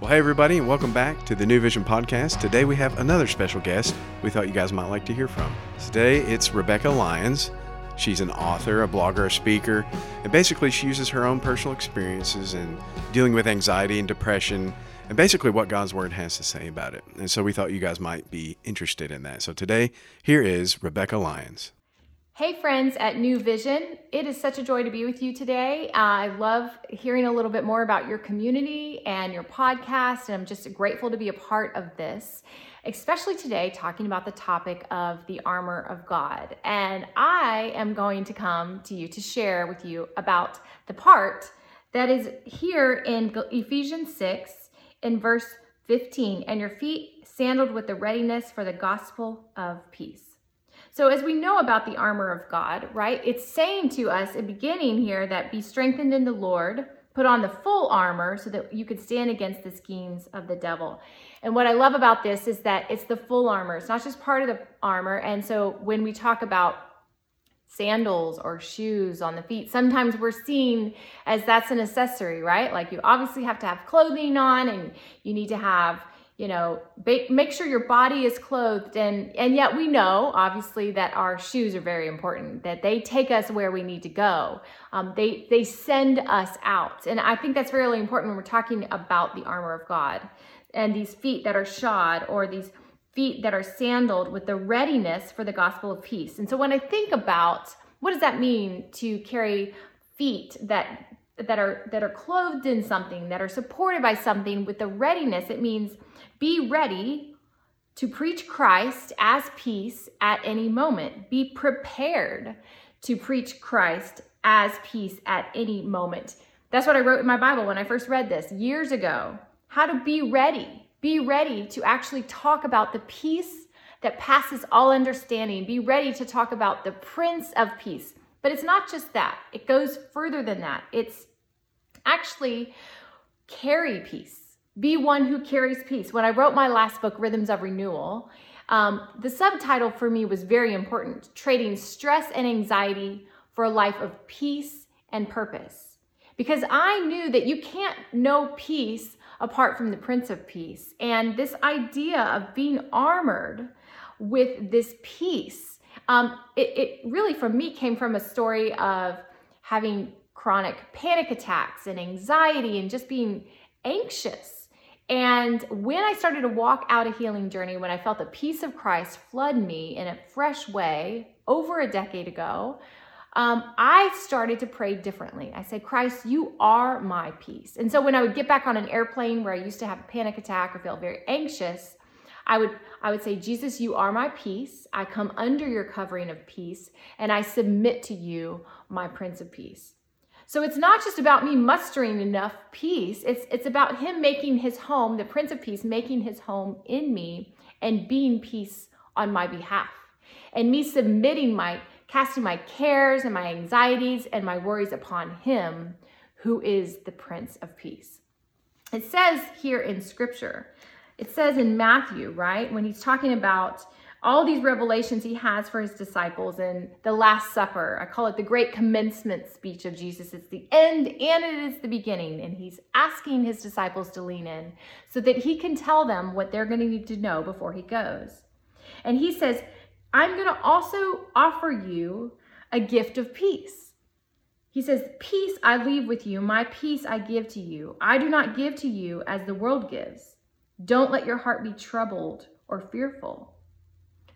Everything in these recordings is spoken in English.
Well, hey, everybody, and welcome back to the New Vision Podcast. Today we have another special guest we thought you guys might like to hear from. Today it's Rebekah Lyons. She's an author, a blogger, a speaker, and basically she uses her own personal experiences in dealing with anxiety and depression and basically what God's Word has to say about it. And so we thought you guys might be interested in that. So today, here is Rebekah Lyons. Hey, friends at New Vision. It is such a joy to be with you today. Uh, I love hearing a little bit more about your community and your podcast, and I'm just grateful to be a part of this, especially today, talking about the topic of the armor of God. And I am going to come to you to share with you about the part that is here in Ephesians 6 in verse 15, and your feet sandaled with the readiness for the gospel of peace. So, as we know about the armor of God, right, it's saying to us in beginning here that be strengthened in the Lord, put on the full armor so that you could stand against the schemes of the devil. And what I love about this is that it's the full armor, it's not just part of the armor. And so, when we talk about sandals or shoes on the feet. Sometimes we're seen as that's an accessory, right? Like you obviously have to have clothing on and you need to have you know make sure your body is clothed and and yet we know obviously that our shoes are very important that they take us where we need to go. Um, they they send us out. And i think that's really important when we're talking about the armor of god and these feet that are shod or these feet that are sandaled with the readiness for the gospel of peace. And so when i think about what does that mean to carry feet that that are that are clothed in something that are supported by something with the readiness it means be ready to preach Christ as peace at any moment. Be prepared to preach Christ as peace at any moment. That's what I wrote in my Bible when I first read this years ago. How to be ready. Be ready to actually talk about the peace that passes all understanding. Be ready to talk about the Prince of Peace. But it's not just that, it goes further than that. It's actually carry peace be one who carries peace. When I wrote my last book, Rhythms of Renewal, um, the subtitle for me was very important trading stress and anxiety for a life of peace and purpose. Because I knew that you can't know peace apart from the Prince of Peace. And this idea of being armored with this peace, um, it, it really, for me, came from a story of having chronic panic attacks and anxiety and just being anxious and when I started to walk out a healing journey, when I felt the peace of Christ flood me in a fresh way over a decade ago, um, I started to pray differently. I said, Christ, you are my peace. And so when I would get back on an airplane where I used to have a panic attack or feel very anxious, I would I would say, Jesus, you are my peace. I come under your covering of peace, and I submit to you, my Prince of Peace. So it's not just about me mustering enough peace. It's it's about him making his home, the Prince of Peace, making his home in me and being peace on my behalf. And me submitting my casting my cares and my anxieties and my worries upon him who is the Prince of Peace. It says here in scripture, it says in Matthew, right, when he's talking about all these revelations he has for his disciples in the Last Supper. I call it the great commencement speech of Jesus. It's the end and it is the beginning. And he's asking his disciples to lean in so that he can tell them what they're going to need to know before he goes. And he says, I'm going to also offer you a gift of peace. He says, Peace I leave with you, my peace I give to you. I do not give to you as the world gives. Don't let your heart be troubled or fearful.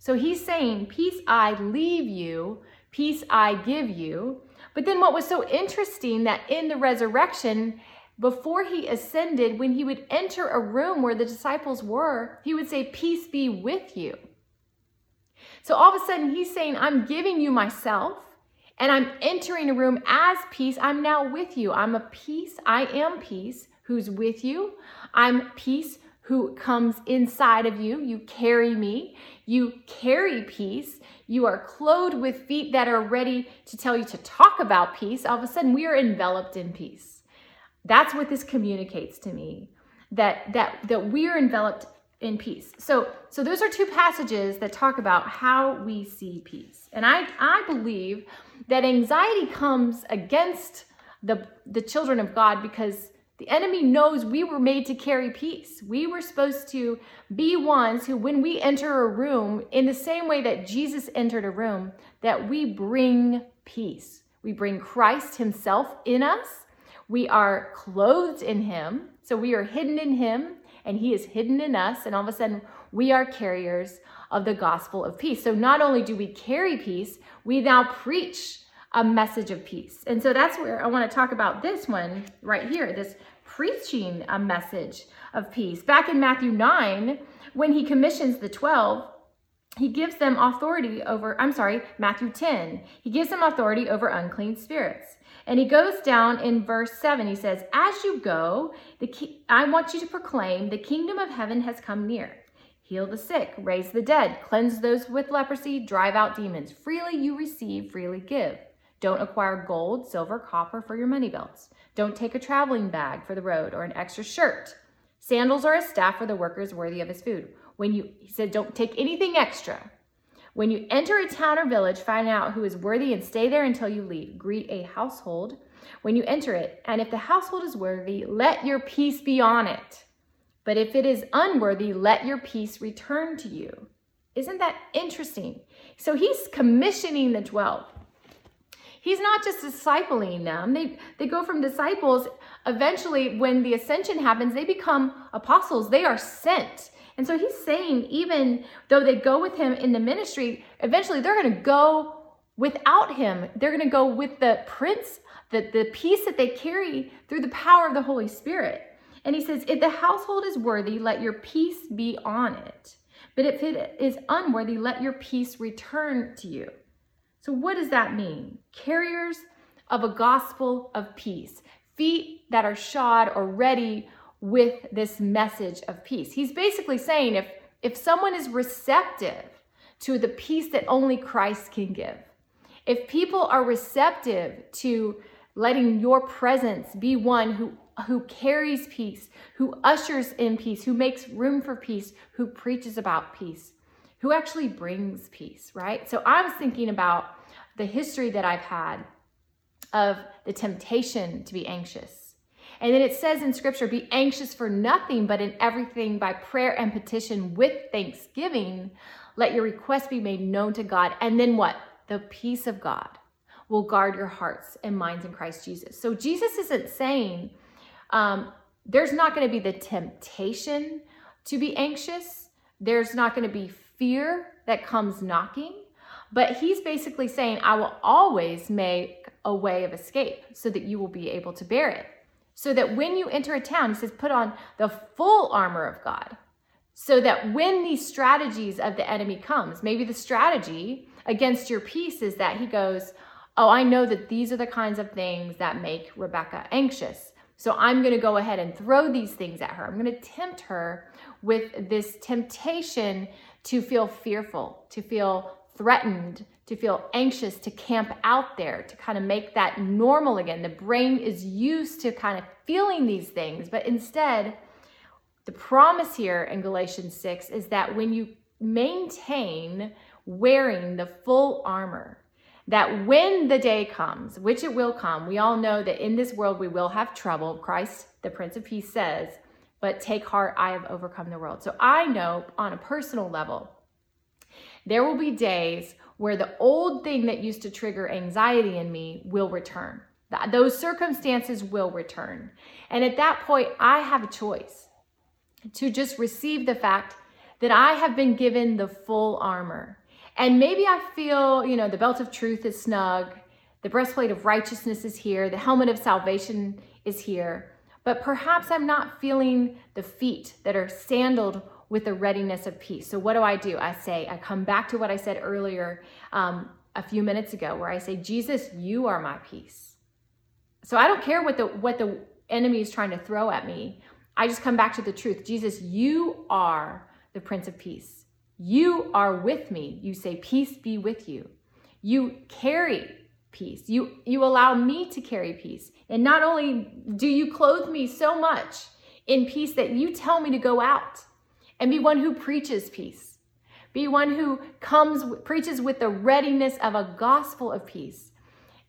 So he's saying, Peace I leave you, peace I give you. But then what was so interesting that in the resurrection, before he ascended, when he would enter a room where the disciples were, he would say, Peace be with you. So all of a sudden, he's saying, I'm giving you myself and I'm entering a room as peace. I'm now with you. I'm a peace. I am peace who's with you. I'm peace who comes inside of you. You carry me. You carry peace. You are clothed with feet that are ready to tell you to talk about peace. All of a sudden, we are enveloped in peace. That's what this communicates to me. That that that we are enveloped in peace. So so those are two passages that talk about how we see peace. And I I believe that anxiety comes against the the children of God because The enemy knows we were made to carry peace. We were supposed to be ones who, when we enter a room, in the same way that Jesus entered a room, that we bring peace. We bring Christ Himself in us. We are clothed in Him. So we are hidden in Him, and He is hidden in us. And all of a sudden, we are carriers of the gospel of peace. So not only do we carry peace, we now preach a message of peace. And so that's where I want to talk about this one right here this preaching a message of peace. Back in Matthew 9, when he commissions the 12, he gives them authority over, I'm sorry, Matthew 10. He gives them authority over unclean spirits. And he goes down in verse 7. He says, As you go, the ki- I want you to proclaim, the kingdom of heaven has come near. Heal the sick, raise the dead, cleanse those with leprosy, drive out demons. Freely you receive, freely give. Don't acquire gold, silver, copper for your money belts. Don't take a traveling bag for the road or an extra shirt. Sandals or a staff for the workers worthy of his food. When you, he said, don't take anything extra. When you enter a town or village, find out who is worthy and stay there until you leave. Greet a household when you enter it. And if the household is worthy, let your peace be on it. But if it is unworthy, let your peace return to you. Isn't that interesting? So he's commissioning the 12. He's not just discipling them. They, they go from disciples. Eventually, when the ascension happens, they become apostles. They are sent. And so he's saying, even though they go with him in the ministry, eventually they're going to go without him. They're going to go with the prince, the, the peace that they carry through the power of the Holy Spirit. And he says, If the household is worthy, let your peace be on it. But if it is unworthy, let your peace return to you. So, what does that mean? Carriers of a gospel of peace, feet that are shod or ready with this message of peace. He's basically saying if, if someone is receptive to the peace that only Christ can give, if people are receptive to letting your presence be one who who carries peace, who ushers in peace, who makes room for peace, who preaches about peace, who actually brings peace, right? So I was thinking about the history that I've had of the temptation to be anxious. And then it says in scripture, be anxious for nothing, but in everything by prayer and petition with thanksgiving, let your requests be made known to God. And then what? The peace of God will guard your hearts and minds in Christ Jesus. So Jesus isn't saying um, there's not going to be the temptation to be anxious. There's not going to be fear that comes knocking. But he's basically saying, I will always make a way of escape so that you will be able to bear it. So that when you enter a town, he says, put on the full armor of God. So that when these strategies of the enemy comes, maybe the strategy against your peace is that he goes, Oh, I know that these are the kinds of things that make Rebekah anxious. So I'm going to go ahead and throw these things at her. I'm going to tempt her with this temptation to feel fearful, to feel threatened, to feel anxious, to camp out there, to kind of make that normal again. The brain is used to kind of feeling these things, but instead, the promise here in Galatians 6 is that when you maintain wearing the full armor, that when the day comes, which it will come, we all know that in this world we will have trouble. Christ, the Prince of Peace, says, but take heart, I have overcome the world. So I know on a personal level, there will be days where the old thing that used to trigger anxiety in me will return. Those circumstances will return. And at that point, I have a choice to just receive the fact that I have been given the full armor and maybe I feel, you know, the belt of truth is snug, the breastplate of righteousness is here, the helmet of salvation is here, but perhaps I'm not feeling the feet that are sandaled with the readiness of peace. So, what do I do? I say, I come back to what I said earlier um, a few minutes ago, where I say, Jesus, you are my peace. So, I don't care what the, what the enemy is trying to throw at me. I just come back to the truth. Jesus, you are the Prince of Peace. You are with me. You say, Peace be with you. You carry peace. You, you allow me to carry peace. And not only do you clothe me so much in peace that you tell me to go out and be one who preaches peace, be one who comes, preaches with the readiness of a gospel of peace.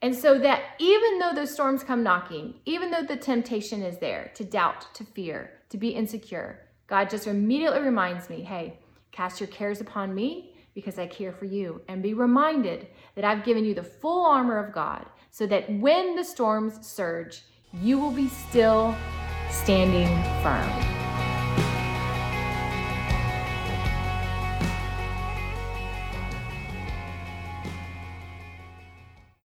And so that even though those storms come knocking, even though the temptation is there to doubt, to fear, to be insecure, God just immediately reminds me hey, cast your cares upon me because I care for you. And be reminded that I've given you the full armor of God so that when the storms surge, you will be still standing firm.